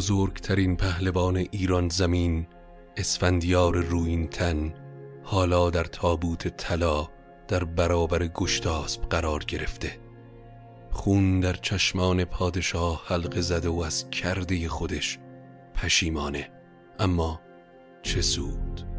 بزرگترین پهلوان ایران زمین اسفندیار روین تن حالا در تابوت طلا در برابر گشتاسب قرار گرفته. خون در چشمان پادشاه حلقه زده و از کرده خودش پشیمانه. اما چه سود؟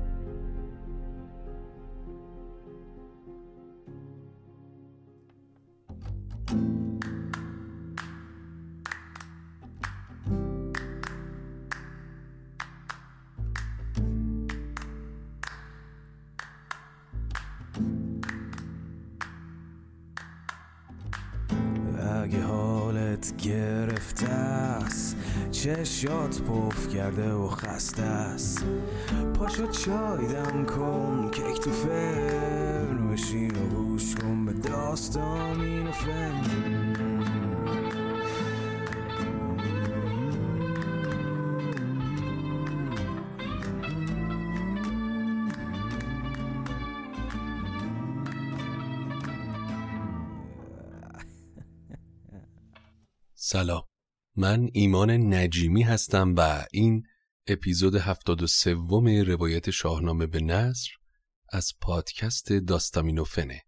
حالت گرفته است. چشات پف کرده و خسته است. پاشو چای دم کن کیک تو فرن بشین و گوش کن به داستان و فن. سلام. من ایمان نجیمی هستم و این اپیزود 73 روایت شاهنامه به نصر از پادکست داستامینوفنه.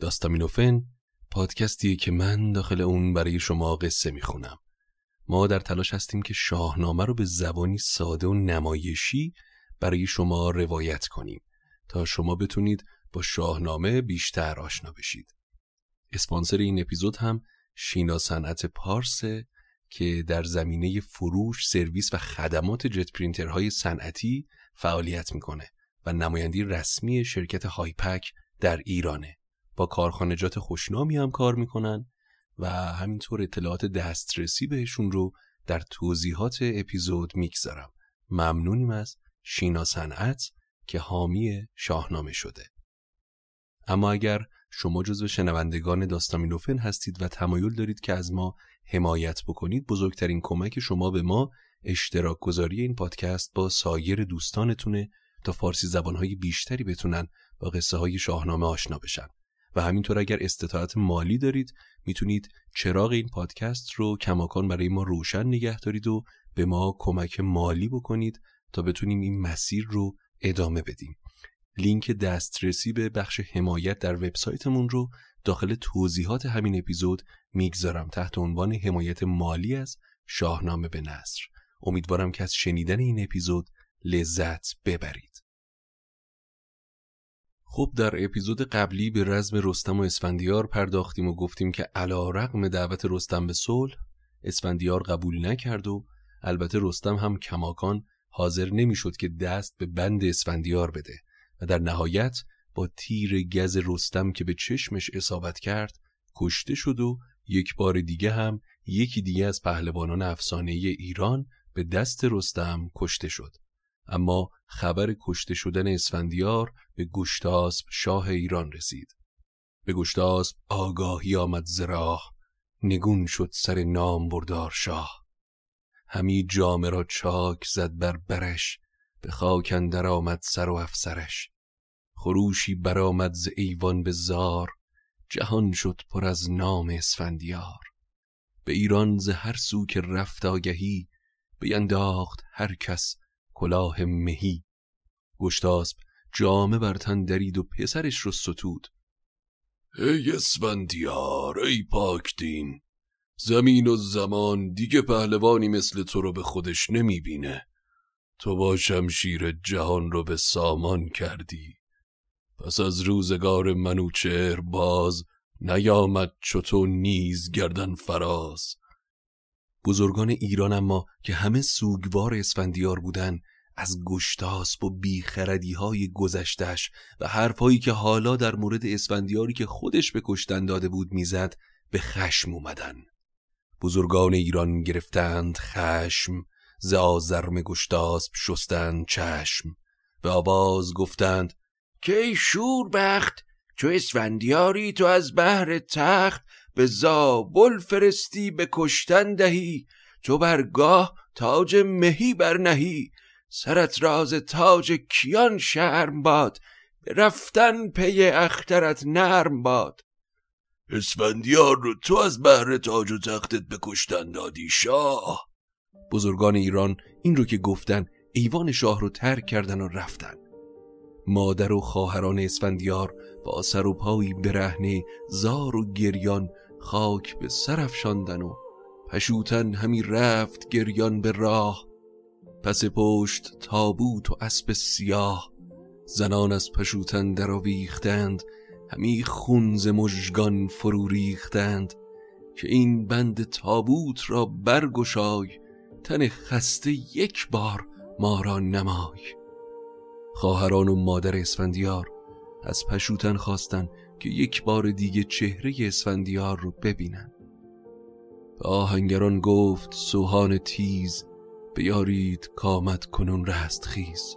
داستامینوفن پادکستیه که من داخل اون برای شما قصه می‌خونم. ما در تلاش هستیم که شاهنامه رو به زبانی ساده و نمایشی برای شما روایت کنیم تا شما بتونید با شاهنامه بیشتر آشنا بشید. اسپانسر این اپیزود هم شینا صنعت پارس که در زمینه فروش، سرویس و خدمات جت پرینترهای صنعتی فعالیت می‌کنه و نمایندی رسمی شرکت هایپک در ایرانه. با کارخانجات خوشنامی هم کار می‌کنن و همینطور اطلاعات دسترسی بهشون رو در توضیحات اپیزود می‌گذارم. ممنونیم از شینا صنعت که حامی شاهنامه شده. اما اگر شما جزو شنوندگان داستامینوفن هستید و تمایل دارید که از ما حمایت بکنید بزرگترین کمک شما به ما اشتراک گذاری این پادکست با سایر دوستانتونه تا فارسی زبانهای بیشتری بتونن با قصه های شاهنامه آشنا بشن. و همینطور اگر استطاعت مالی دارید می‌تونید چراغ این پادکست رو کماکان برای ما روشن نگه دارید و به ما کمک مالی بکنید تا بتونیم این مسیر رو ادامه بدیم. لینک دسترسی به بخش حمایت در وبسایتمون رو داخل توضیحات همین اپیزود می‌گذارم تحت عنوان حمایت مالی از شاهنامه به نصر. امیدوارم که از شنیدن این اپیزود لذت ببرید. خب در اپیزود قبلی به رزم رستم و اسفندیار پرداختیم و گفتیم که علا رقم دعوت رستم به صلح اسفندیار قبول نکرد و البته رستم هم کماکان حاضر نمی‌شد که دست به بند اسفندیار بده. و در نهایت با تیر گز رستم که به چشمش اصابت کرد کشته شد و یک بار دیگه هم یکی دیگه از پهلوانان افسانه ایران به دست رستم کشته شد. اما خبر کشته شدن اسفندیار به گشتاسب شاه ایران رسید. به گشتاسب آگاهی آمد زراح نگون شد سر نام بردار شاه. همی جامه را چاک زد بر برش به خاک اندر آمد سر و افسرش. خروشی برآمد ز ایوان به زار جهان شد پر از نام اسفندیار. به ایران ز هر سو که رفت آگهی بینداخت هر کس کلاه مهی. گشتاسب جامه بر تن درید و پسرش رو ستود. ای اسفندیار ای پاک دین زمین و زمان دیگه پهلوانی مثل تو رو به خودش نمی‌بینه. تو با شمشیر جهان رو به سامان کردی. پس از روزگار منوچهر باز نیامد چطور نیز گردن فراز. بزرگان ایران اما که همه سوگوار اسفندیار بودن از گشتاسب و بیخردی های گذشتش و حرفهایی که حالا در مورد اسفندیاری که خودش به کشتن داده بود می‌زد به خشم اومدن. بزرگان ایران گرفتند خشم ز آزرم گشتاسب شستند چشم به آواز گفتند که ای شوربخت چو اسفندیاری تو از بهر تخت به زابل فرستی به کشتن دهی تو برگاه تاج مهی برنهی سرت راز تاج کیان شرم باد به رفتن پی اخترت نرم باد. اسفندیار رو تو از بهر تاج و تختت به کشتن دادی شاه؟ بزرگان ایران این رو که گفتن ایوان شاه رو ترک کردن و رفتن. مادر و خواهران اسفندیار با سر و پایی برهنه زار و گریان خاک به سرفشاندن و پشوتن همی رفت گریان به راه. پس پشت تابوت و اسب سیاه زنان از پشوتن در آویختند همی خونز مژگان فرو ریختند که این بند تابوت را برگشای تن خسته یک بار ما را نمای. خواهران و مادر اسفندیار از پشوتن خواستن که یک بار دیگه چهره اسفندیار رو ببینن. آهنگران گفت سوهان تیز بیارید کامت کنون رست خیز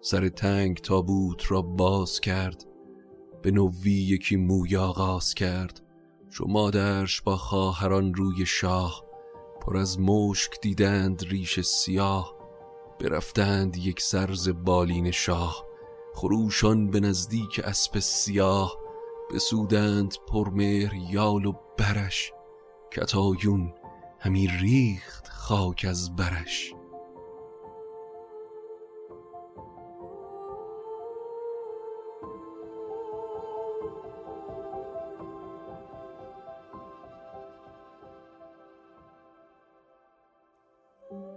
سر تنگ تابوت را باز کرد به نوی یکی موی آغاز کرد. چو مادرش با خواهران روی شاه پر از مشک دیدند ریش سیاه برفتند یک سرز بالین شاه. خروشان به نزدیک اسب سیاه بسودند پرمهر یال و برش. کتایون همی ریخت خاک از برش.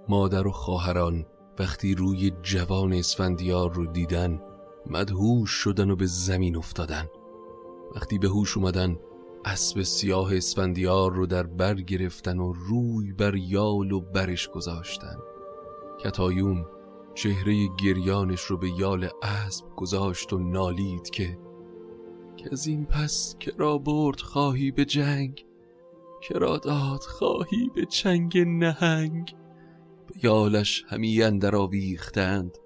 مادر و خواهران وقتی روی جوان اسفندیار رو دیدن مدهوش شدن و به زمین افتادن. وقتی به هوش اومدن اسب سیاه اسفندیار رو در بر گرفتن و روی بر یال و برش گذاشتن. کتایون چهره گریانش رو به یال اسب گذاشت و نالید که که از این پس کرا برد خواهی به جنگ کرا داد خواهی به چنگ نهنگ؟ یالش همی اندر آویختند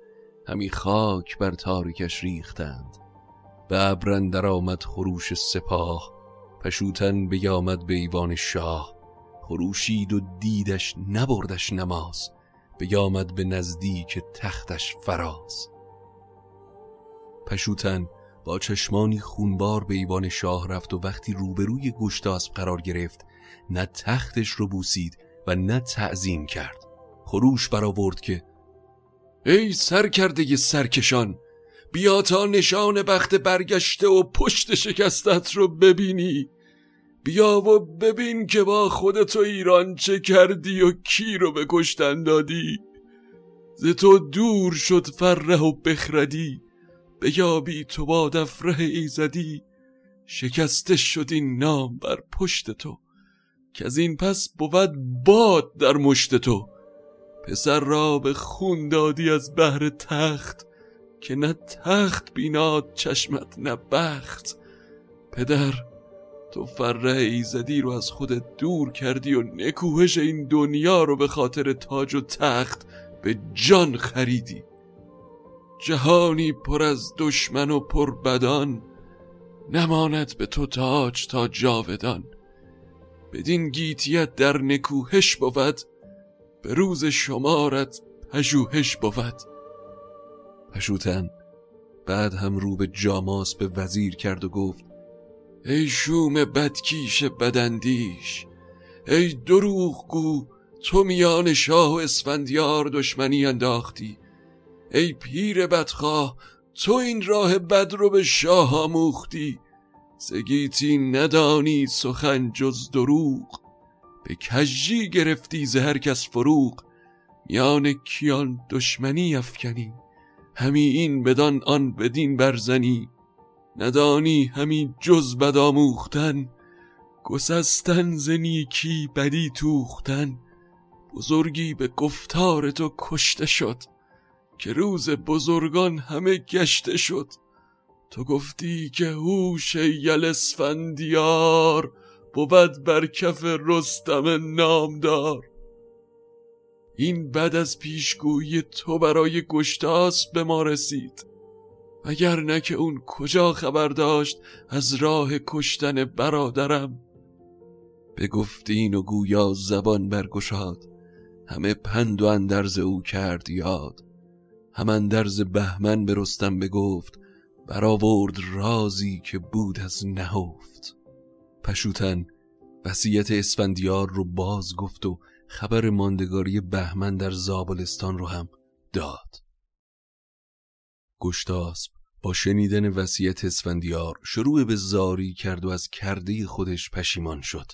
همی خاک بر تاریکش ریختند. به ابر آمد خروش سپاه پشوتن بیامد به ایوان شاه. خروشید و دیدش نبردش نماز بیامد به نزدیک تختش فراز. پشوتن با چشمانی خونبار به ایوان شاه رفت و وقتی روبروی گشتاسب قرار گرفت نه تختش رو بوسید و نه تعظیم کرد. خروش برآورد که ای سر کرده ی سرکشان بیا تا نشان بخت برگشته و پشت شکستت رو ببینی. بیا و ببین که با خودت و ایران چه کردی و کی رو به کشتن دادی. ز تو دور شد فره و بخردی بیابی تو با دفره ایزدی. شکسته شد این نام بر پشت تو که از این پس بود باد در مشت تو. پسر را به خون دادی از بهر تخت که نه تخت بیناد چشمت نه بخت. پدر تو فره ایزدی رو از خودت دور کردی و نکوهش این دنیا رو به خاطر تاج و تخت به جان خریدی. جهانی پر از دشمن و پر بدان نماند به تو تاج تا جاودان. بدین گیتیت در نکوهش بود به روز شمارت پژوهش بود. پشوتن بعد هم رو به جاماس به وزیر کرد و گفت ای شوم بدکیش بدندیش ای دروغگو تو میان شاه و اسفندیار دشمنی انداختی. ای پیر بدخواه تو این راه بد رو به شاه آموختی. زگیتی ندانی سخن جز دروغ. به کجی گرفتی زهر کس فروغ میان کیان دشمنی افکنی. همی این بدان آن بدین برزنی. ندانی همی جز بد آموختن گسستن زنیکی بدی توختن. بزرگی به گفتار تو کشته شد که روز بزرگان همه گشته شد. تو گفتی که هوش یل اسفندیار بود بر کف رستم نامدار. این بد از پیشگویی تو برای گشتاس به ما رسید. اگر نه که اون کجا خبر داشت از راه کشتن برادرم. به گفتین و گویا زبان برگشاد. همه پند و اندرز او کرد یاد. هم اندرز بهمن به رستم بگفت. برآورد رازی که بود از نهفت. پشوتن. وصیت اسفندیار رو باز گفت و خبر ماندگاری بهمن در زابلستان رو هم داد. گشتاسب با شنیدن وصیت اسفندیار شروع به زاری کرد و از کرده خودش پشیمان شد.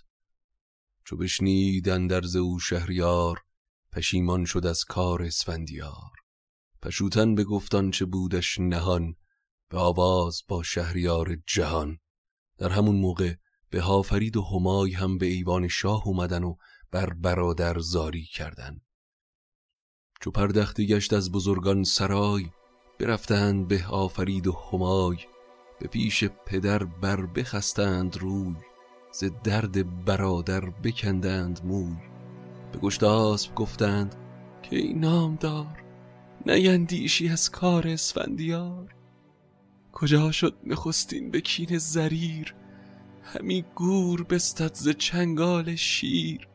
چو بشنیدن در او شهریار پشیمان شد از کار اسفندیار. پشوتن به گفتان چه بودش نهان به آواز با شهریار جهان. در همون موقع به هافرید و همای هم به ایوان شاه اومدن و بر برادر زاری کردن. چو پردختی گشت از بزرگان سرای برفتند به آفرید و همای به پیش پدر بر بخستند روی ز درد برادر بکندند موی. به گشتاسب گفتند که این نامدار نیندیشی از کار اسفندیار؟ کجا شد نخستین به کین زریر؟ همی گور بستد ز چنگال شیر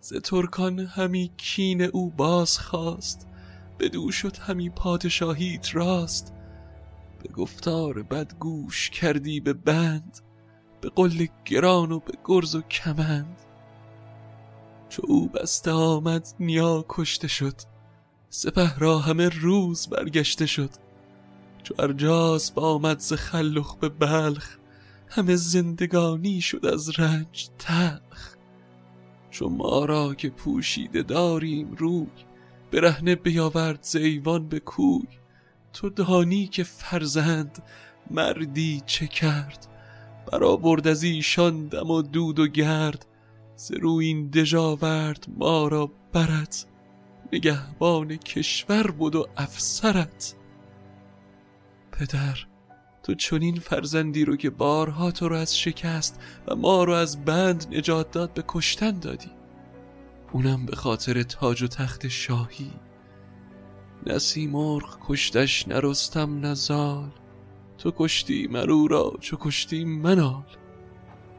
ز ترکان همی کین او باز خواست بدو شد همی پادشاهیت راست. به گفتار بد گوش کردی به بند به قل گران و به گرز و کمند. چو او بسته آمد نیا کشته شد سپه را همه روز برگشته شد. چو ارجاس آمد ز خلخ به بلخ همه زندگانی شد از رنج تلخ. چو ما را که پوشیده داریم روی برهنه بیاورد زیوان به کوی. تو دانی که فرزند مردی چه کرد؟ برآورد از ایشان دم و دود و گرد. ز روی این دژاورد ما را برد. نگهبان کشور بود و افسرت پدر تو چنین فرزندی رو که بارها تو رو از شکست و ما رو از بند نجات داد به کشتن دادی. اونم به خاطر تاج و تخت شاهی. نسی مرغ کشتش نرستم نزال تو کشتی مرو را چو کشتی منال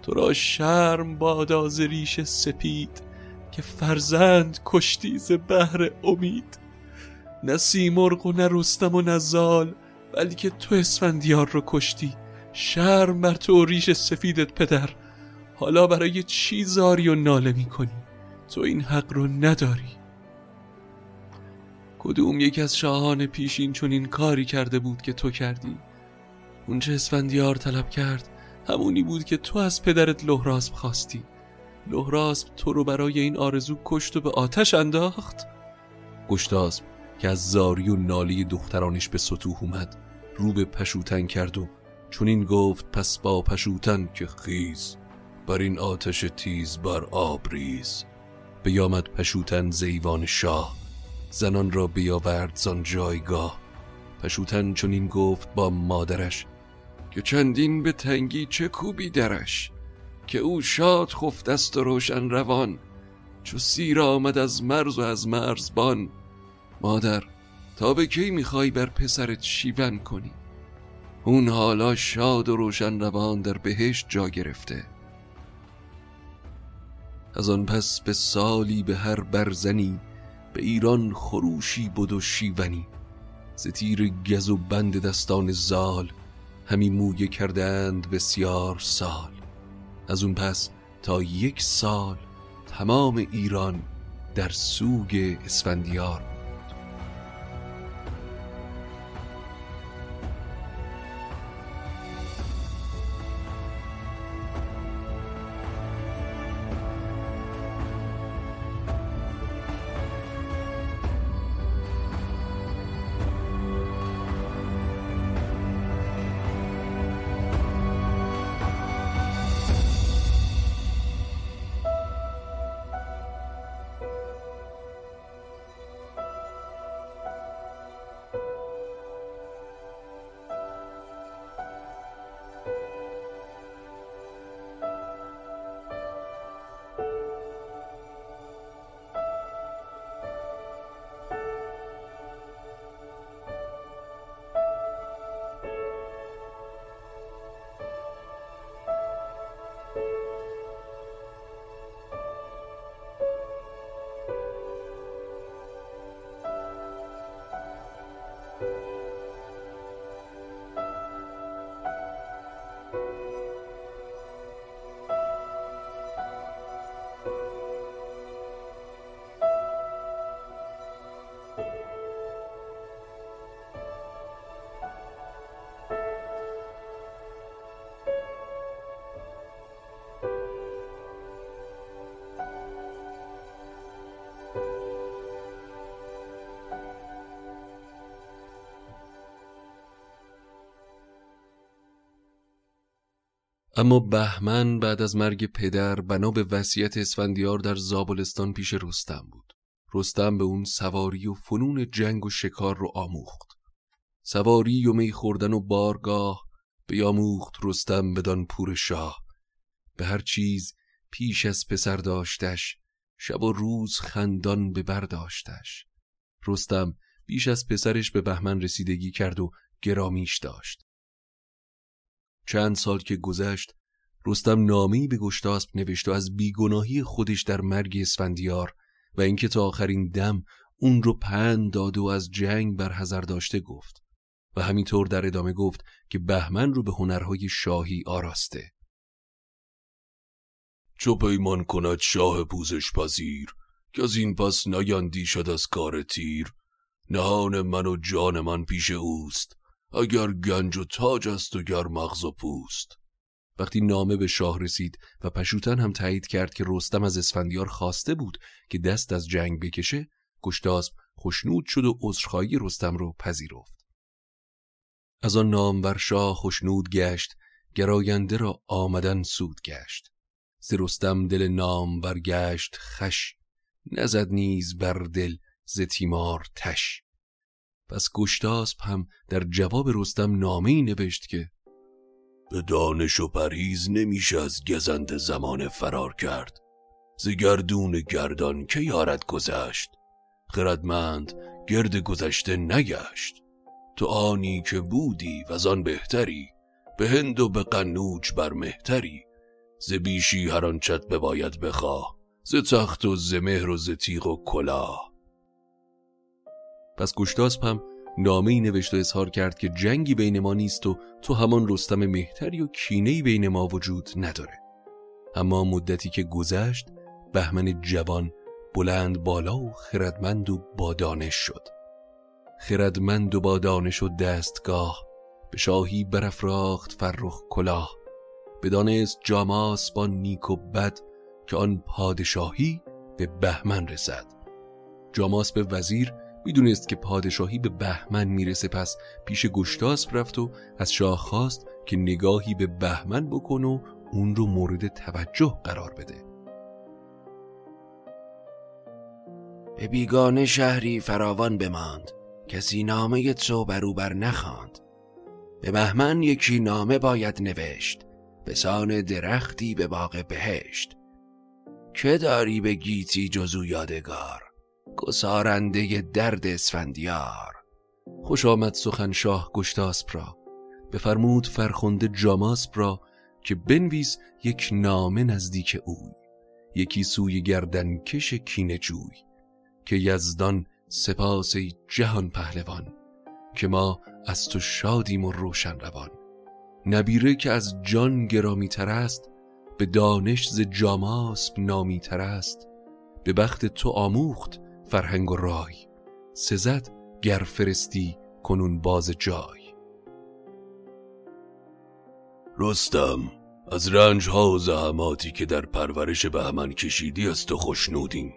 تو را شرم بادا ز ریش سپید که فرزند کشتی ز بهر امید. نه مرغ و نه رستم و نزال بلکه تو اسفندیار رو کشتی. شرم بر تو ریش سفیدت پدر. حالا برای چی زاری و ناله می‌کنی. تو این حق رو نداری. کدوم یک از شاهان پیشین چون این کاری کرده بود که تو کردی؟ اونچه اسفندیار طلب کرد همونی بود که تو از پدرت لحراسب خواستی. لحراسب تو رو برای این آرزو کشت و به آتش انداخت. گشتاسب که از زاری و نالی دخترانش به سطوح اومد. رو به پشوتن کرد و چون این گفت پس با پشوتن که خیز بر این آتش تیز بر آب ریز. بیامد پشوتن زیوان شاه زنان را بیاورد زان جایگاه. پشوتن چون این گفت با مادرش که چندین به تنگی چه کوبی درش که او شاد خفت است و روشن روان چو سیر آمد از مرز و از مرزبان مادر تا به کی می‌خوای بر پسرت شیون کنی؟ اون حالا شاد و روشن روان در بهشت جا گرفته. از آن پس به سالی به هر برزنی به ایران خروشی بود و شیونی. ز تیر گز و بند دستان زال همی مویه کردند بسیار سال. از اون پس تا یک سال تمام ایران در سوگ اسفندیار اما بهمن بعد از مرگ پدر بنا به وصیت اسفندیار در زابلستان پیش رستم بود. رستم به اون سواری و فنون جنگ و شکار رو آموخت. سواری و می خوردن و بارگاه بیاموخت رستم بدان پور شاه. به هر چیز پیش از پسر داشتش شب و روز خندان به برداشتش رستم بیش از پسرش به بهمن رسیدگی کرد و گرامیش داشت. چند سال که گذشت رستم نامه‌ای به گشتاسب نوشت و از بیگناهی خودش در مرگ اسفندیار و اینکه تا آخرین دم اون رو پند داد و از جنگ بر حذر داشته گفت و همینطور در ادامه گفت که بهمن رو به هنرهای شاهی آراسته. چو پیمان کند شاه پوزش پذیر که از این پس نیندی شد از کار تیر. نهان من و جان من پیش اوست اگر گنج و تاج است و گر مغز و پوست. وقتی نامه به شاه رسید و پشوتن هم تایید کرد که رستم از اسفندیار خواسته بود که دست از جنگ بکشه گشتاسب خوشنود شد و عذرخواهی رستم رو پذیرفت. از آن نامور شاه خوشنود گشت گراینده را آمدن سود گشت. ز رستم دل نام برگشت خش نزد نیز بر دل ز تیمار تش پس گشتاسب هم در جواب رستم نامه نوشت که به دانش و پرهیز نمیشه از گزند زمان فرار کرد. ز گردون گردان که یارد گذشت؟ خردمند گرد گذشته نگشت. تو آنی که بودی و آن بهتری به هند و به قنوج بر مهتری. ز بیشی هر آنچت بباید بخواه ز تخت و ز مهر و ز تیغ و کلاه. پس گشتاسپ هم نامه ای نوشت و اظهار کرد که جنگی بین ما نیست و تو همان رستم مهتری و کینهی بین ما وجود نداره. اما مدتی که گذشت بهمن جوان بلند بالا و خردمند و با دانش شد. خردمند و با دانش و دستگاه به شاهی برافراخت فرخ کلاه. بدانست جاماس با نیک و بد که آن پادشاهی به بهمن رسد. جاماس به وزیر می‌دونست که پادشاهی به بهمن می‌رسه پس پیش گشتاسب رفت و از شاه خواست که نگاهی به بهمن بکن و اون رو مورد توجه قرار بده. به بیگانه شهری فراوان بماند. کسی نامه تو برو بر نخواند. به بهمن یکی نامه باید نوشت. به سان درختی به باغ بهشت. که داری به گیتی جزو یادگار؟ گسارنده درد اسفندیار. خوش آمد سخن شاه گشتاسپ را. بفرمود فرخنده جاماسپ را که بنویس یک نامه نزدیک اوی. یکی سوی گردن کش کینه جوی. که یزدان سپاس جهان پهلوان. که ما از تو شادیم و روشن روان. نبیره که از جان گرامی تر است به دانش ز جاماسب نامی تر است. به بخت تو آموخت فرهنگ و رای. سزد گر فرستی کنون باز جای. رستم از رنج ها و زحماتی که در پرورش بهمن کشیدی از تو خوشنودیم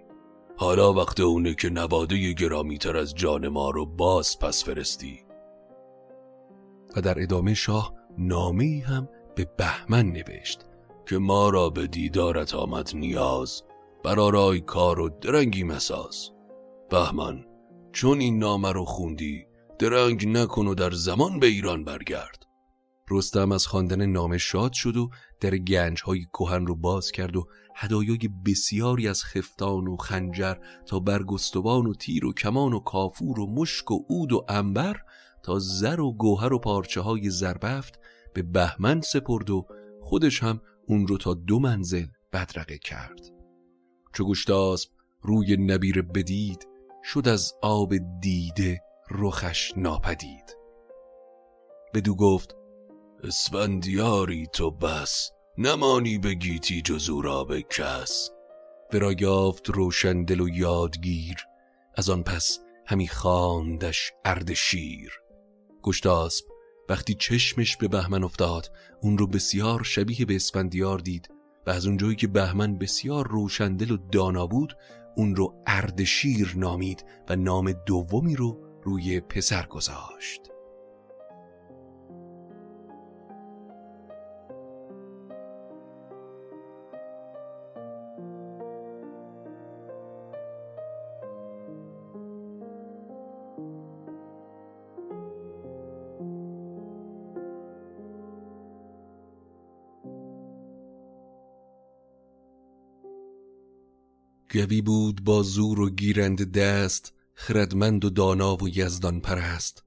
حالا وقت اونه که نواده گرامی تر از جان ما رو باز پس فرستی. و در ادامه شاه نامه هم به بهمن نوشت که ما را به دیدارت آمد نیاز. برارای کار و درنگی مساز. بهمن چون این نامه رو خوندی درنگ نکن و در زمان به ایران برگرد. رستم از خواندن نامه شاد شد و در گنج های کوهن رو باز کرد و هدایای بسیاری از خفتان و خنجر تا برگستوان و تیر و کمان و کافور و مشک و عود و انبر تا زر و گوهر و پارچه های زربفت به بهمن سپرد و خودش هم اون رو تا دو منزل بدرقه کرد. چو گشتاسب روی نبیر بدید شد از آب دیده رخش ناپدید. بدو گفت اسفندیاری تو بس نمانی به گیتی جزو را به کس. ورا یافت روشن دل و یادگیر از آن پس همی خواندش اردشیر گشتاسب وقتی چشمش به بهمن افتاد اون رو بسیار شبیه به اسفندیار دید و از اونجایی که بهمن بسیار روشندل و دانا بود اون رو اردشیر نامید و نام دومی رو روی پسر گذاشت. گوی بود با زور و گیرند دست خردمند و دانا و یزدان پرست.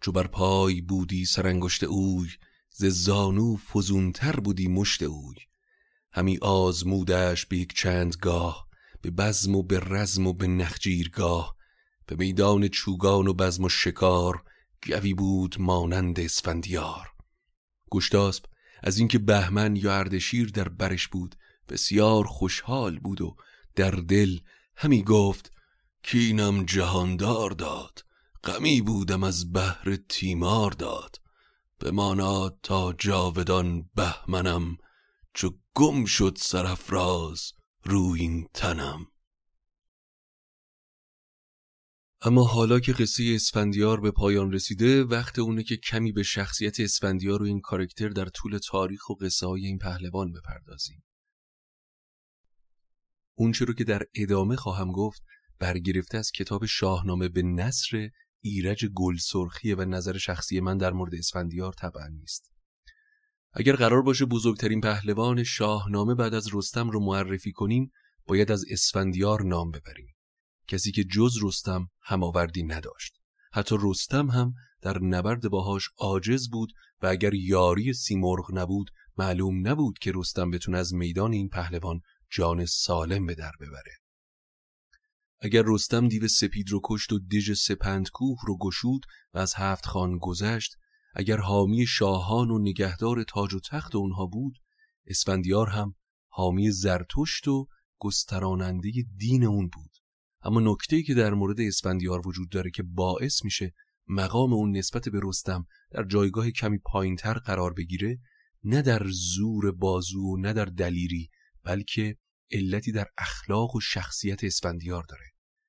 چو بر پای بودی سرانگشت اوی ز زانو فزونتر بودی مشت اوی. همی آزمودش به یک چند گاه به بزم و به رزم و به نخجیرگاه. به میدان چوگان و بزم و شکار گوی بود مانند اسفندیار. گشتاسب از اینکه بهمن یا اردشیر در برش بود بسیار خوشحال بود و در دل همی گفت کینم جهاندار داد غمی بودم از بهر تیمار داد. بماناد تا جاودان بهمنم چو گم شد سرفراز روی این تنم. اما حالا که قصه اسفندیار به پایان رسیده وقت اونه که کمی به شخصیت اسفندیار و این کارکتر در طول تاریخ و قصه های این پهلوان بپردازیم. اونچه رو که در ادامه خواهم گفت برگرفته از کتاب شاهنامه به نصر ایرج گلسرخیه و نظر شخصی من در مورد اسفندیار طبعا نیست. اگر قرار باشه بزرگترین پهلوان شاهنامه بعد از رستم رو معرفی کنیم باید از اسفندیار نام ببریم. کسی که جز رستم هماوردی نداشت. حتی رستم هم در نبرد باهاش عاجز بود و اگر یاری سیمرغ نبود معلوم نبود که رستم بتونه از میدان این پهلوان جان سالم به در ببره. اگر رستم دیو سپید رو کشت و دژ سپندکوه رو گشود و از هفت خان گذشت اگر حامی شاهان و نگهدار تاج و تخت اونها بود اسفندیار هم حامی زرتشت و گستراننده دین اون بود. اما نکته که در مورد اسفندیار وجود داره که باعث میشه مقام اون نسبت به رستم در جایگاه کمی پایینتر قرار بگیره نه در زور بازو و نه در دلیری بلکه علتی در اخلاق و شخصیت اسفندیار داره.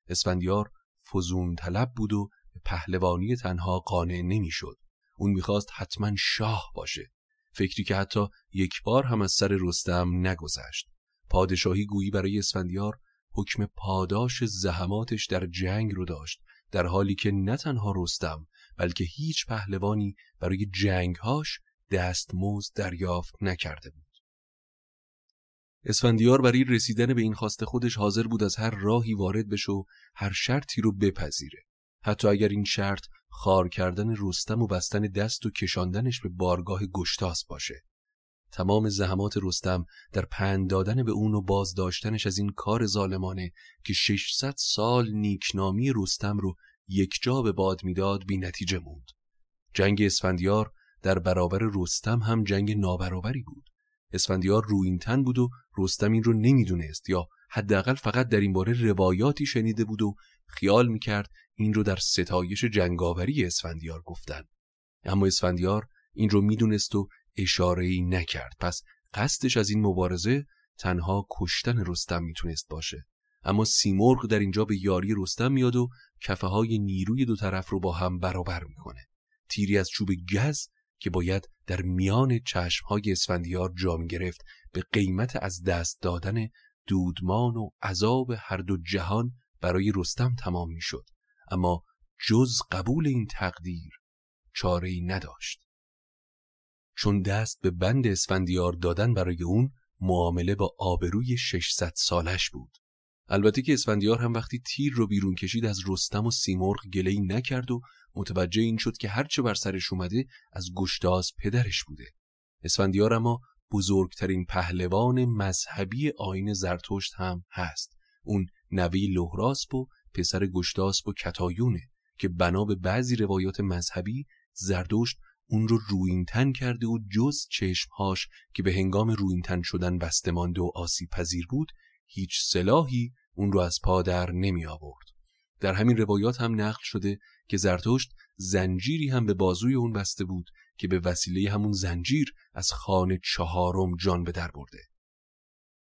اسفندیار فزون طلب بود و به پهلوانی تنها قانع نمی‌شد. اون می‌خواست حتما شاه باشه. فکری که حتی یک بار هم از سر رستم نگذشت. پادشاهی گویی برای اسفندیار حکم پاداش زحماتش در جنگ رو داشت در حالی که نه تنها رستم بلکه هیچ پهلوانی برای جنگهاش دستمزد دریافت نکرده بود. اسفندیار برای رسیدن به این خواست خودش حاضر بود از هر راهی وارد بشه و هر شرطی رو بپذیره حتی اگر این شرط خار کردن رستم و بستن دست و کشاندنش به بارگاه گشتاس باشه تمام زحمات رستم در پند دادن به اون و بازداشتنش از این کار ظالمانه که 600 سال نیکنامی رستم رو یک جا به باد می‌داد بی نتیجه موند. جنگ اسفندیار در برابر رستم هم جنگ نابرابری بود. اسفندیار روینتن بود و رستم این رو نمی‌دونست یا حداقل فقط در این باره روایاتی شنیده بود و خیال می‌کرد این رو در ستایش جنگاوری اسفندیار گفتن. اما اسفندیار این رو می‌دونست و اشاره ای نکرد. پس قصدش از این مبارزه تنها کشتن رستم می‌تونست باشه. اما سیمرغ در اینجا به یاری رستم میاد و کفه های نیروی دو طرف رو با هم برابر می‌کنه. تیری از چوب گز که باید در میان چشم های اسفندیار جا می گرفت به قیمت از دست دادن دودمان و عذاب هر دو جهان برای رستم تمام می شد. اما جز قبول این تقدیر چاره ای نداشت چون دست به بند اسفندیار دادن برای اون معامله با آبروی 600 سالش بود البته که اسفندیار هم وقتی تیر رو بیرون کشید از رستم و سیمرغ گلهی نکرد و متوجه این شد که هرچه بر سرش اومده از گشتاز پدرش بوده. اسفندیار اما بزرگترین پهلوان مذهبی آین زرتشت هم هست. اون نوی لهراسب و پسر گشتاسب و کتایونه که بنا به بعضی روایات مذهبی زردشت اون رو روینتن کرده و جز چشمهاش که به هنگام روینتن شدن بسته و آسیب پذیر بود هیچ سلاحی اون رو از پا در نمی آورد. در همین روایات هم نقل شده که زرتشت زنجیری هم به بازوی اون بسته بود که به وسیله همون زنجیر از خانه چهارم جان به در برده.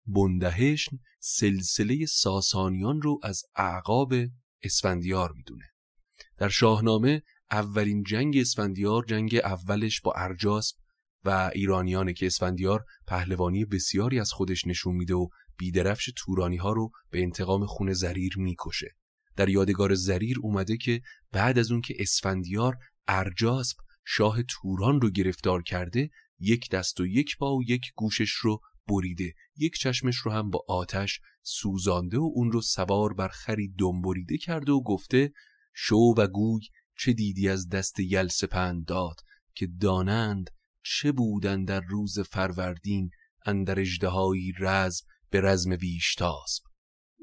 بندهشن سلسله ساسانیان رو از اعقاب اسفندیار می‌دونه. در شاهنامه اولین جنگ اسفندیار جنگ اولش با ارجاسب و ایرانیانه که اسفندیار پهلوانی بسیاری از خودش نشون میده و بیدرفش تورانی ها رو به انتقام خون زریر می‌کشه. در یادگار زریر اومده که بعد از اون که اسفندیار ارجاسب شاه توران رو گرفتار کرده یک دست و یک پا و یک گوشش رو بریده یک چشمش رو هم با آتش سوزانده و اون رو سوار بر خری دنبریده کرده و گفته شو و گوی چه دیدی از دست یل سپند داد که دانند چه بودن در روز فروردین اندر اجدهایی رزم به رزم ویشتاسب.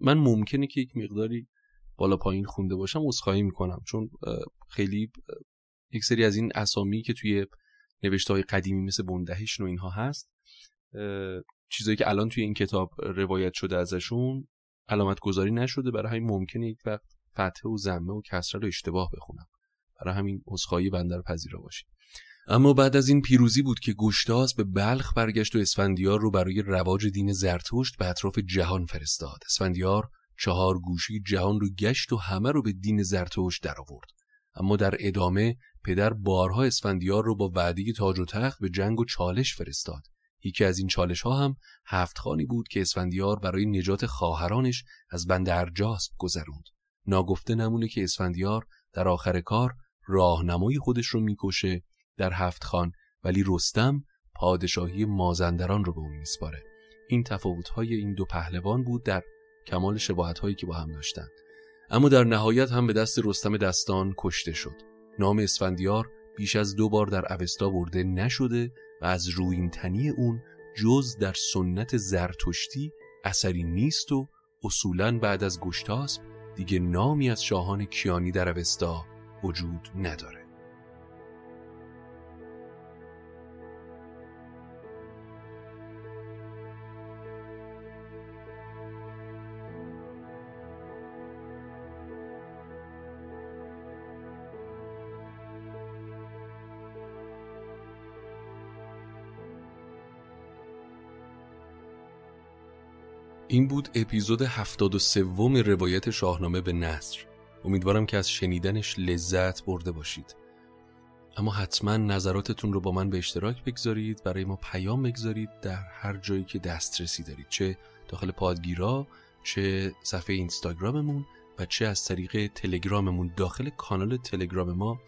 من ممکنه که یک مقداری بالا پایین خونده باشم عذرخواهی می‌کنم. چون خیلی یک سری از این اسامی که توی نوشته های قدیمی مثل بندهشن و اینها هست چیزایی که الان توی این کتاب روایت شده ازشون علامت گذاری نشده. برای همین ممکنه یک وقت فتحه و زمه و کسره رو اشتباه بخونم. برای همین عذرخواهی بنده پذیرا باشید. اما بعد از این پیروزی بود که گشتاس به بلخ برگشت و اسفندیار رو برای رواج دین زرتشت به اطراف جهان فرستاد. اسفندیار چهار گوشی جهان رو گشت و همه رو به دین زرتشت درآورد اما در ادامه پدر بارها اسفندیار رو با وعده تاج و تخت به جنگ و چالش فرستاد. یکی از این چالش ها هم هفت خانی بود که اسفندیار برای نجات خواهرانش از بند ارجاسب گذروند. ناگفته نمونه که اسفندیار در آخر کار راهنمای خودش رو می‌کشه در هفت خان ولی رستم پادشاهی مازندران رو به اون میسپاره. این تفاوت‌های این دو پهلوان بود در کمال شباهت‌هایی که با هم داشتند. اما در نهایت هم به دست رستم دستان کشته شد. نام اسفندیار بیش از دو بار در اوستا برده نشده و از روینتنی اون جز در سنت زرتشتی اثری نیست و اصولا بعد از گشتاسب دیگه نامی از شاهان کیانی در اوستا وجود نداره. این بود اپیزود 73 روایت شاهنامه به نصر امیدوارم که از شنیدنش لذت برده باشید. اما حتما نظراتتون رو با من به اشتراک بگذارید برای ما پیام بگذارید در هر جایی که دسترسی دارید چه داخل پادگیرا چه صفحه اینستاگراممون و چه از طریق تلگراممون. داخل کانال تلگرام ما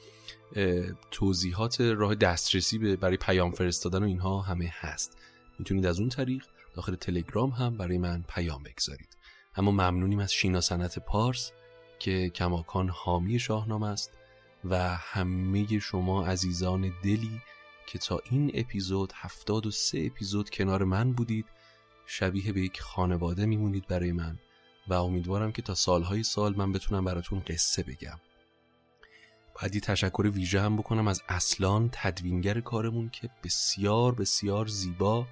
توضیحات راه دسترسی برای پیام فرستادن و اینها همه هست. می‌تونید از اون طریق داخل تلگرام هم برای من پیام بگذارید. اما ممنونیم از شینا سنت پارس که کماکان حامی شاهنامه است و همه شما عزیزان دلی که تا این اپیزود 73 اپیزود کنار من بودید شبیه به یک خانواده میمونید برای من و امیدوارم که تا سالهای سال من بتونم براتون قصه بگم. باید تشکر ویژه هم بکنم از اصلان تدوینگر کارمون که بسیار بسیار زیبا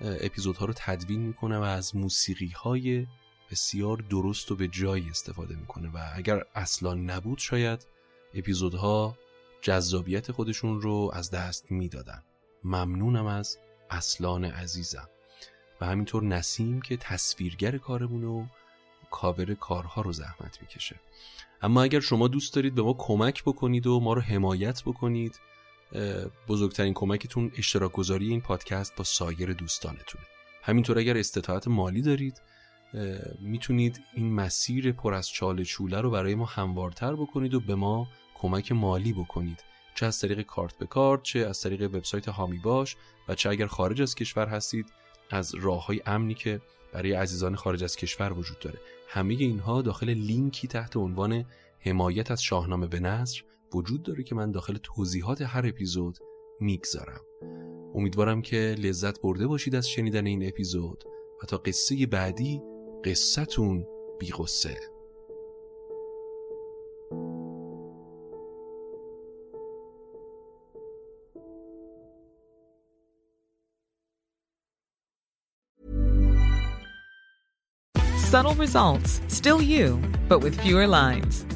اپیزودها رو تدوین می‌کنه و از موسیقی های بسیار درست و به جایی استفاده می‌کنه و اگر اصلان نبود شاید اپیزودها جذابیت خودشون رو از دست می‌دادن. ممنونم از اصلان عزیزم. و همینطور نسیم که تصویرگر کارمون و کاور کارها رو زحمت می‌کشه. اما اگر شما دوست دارید به ما کمک بکنید و ما رو حمایت بکنید بزرگترین کمکتون اشتراک گذاری این پادکست با سایر دوستانتونه. همینطور اگر استطاعت مالی دارید می‌تونید این مسیر پر از چاله چوله رو برای ما هموارتر بکنید و به ما کمک مالی بکنید. چه از طریق کارت به کارت چه از طریق وبسایت هامی باش و چه اگر خارج از کشور هستید از راه های امنی که برای عزیزان خارج از کشور وجود داره. همه اینها داخل لینکی تحت عنوان حمایت از شاهنامه به نصر وجود داره که من داخل توضیحات هر اپیزود می‌گذارم امیدوارم که لذت برده باشید از شنیدن این اپیزود و تا قصه بعدی قصتون بیغصه Subtle results, still you, but with fewer lines.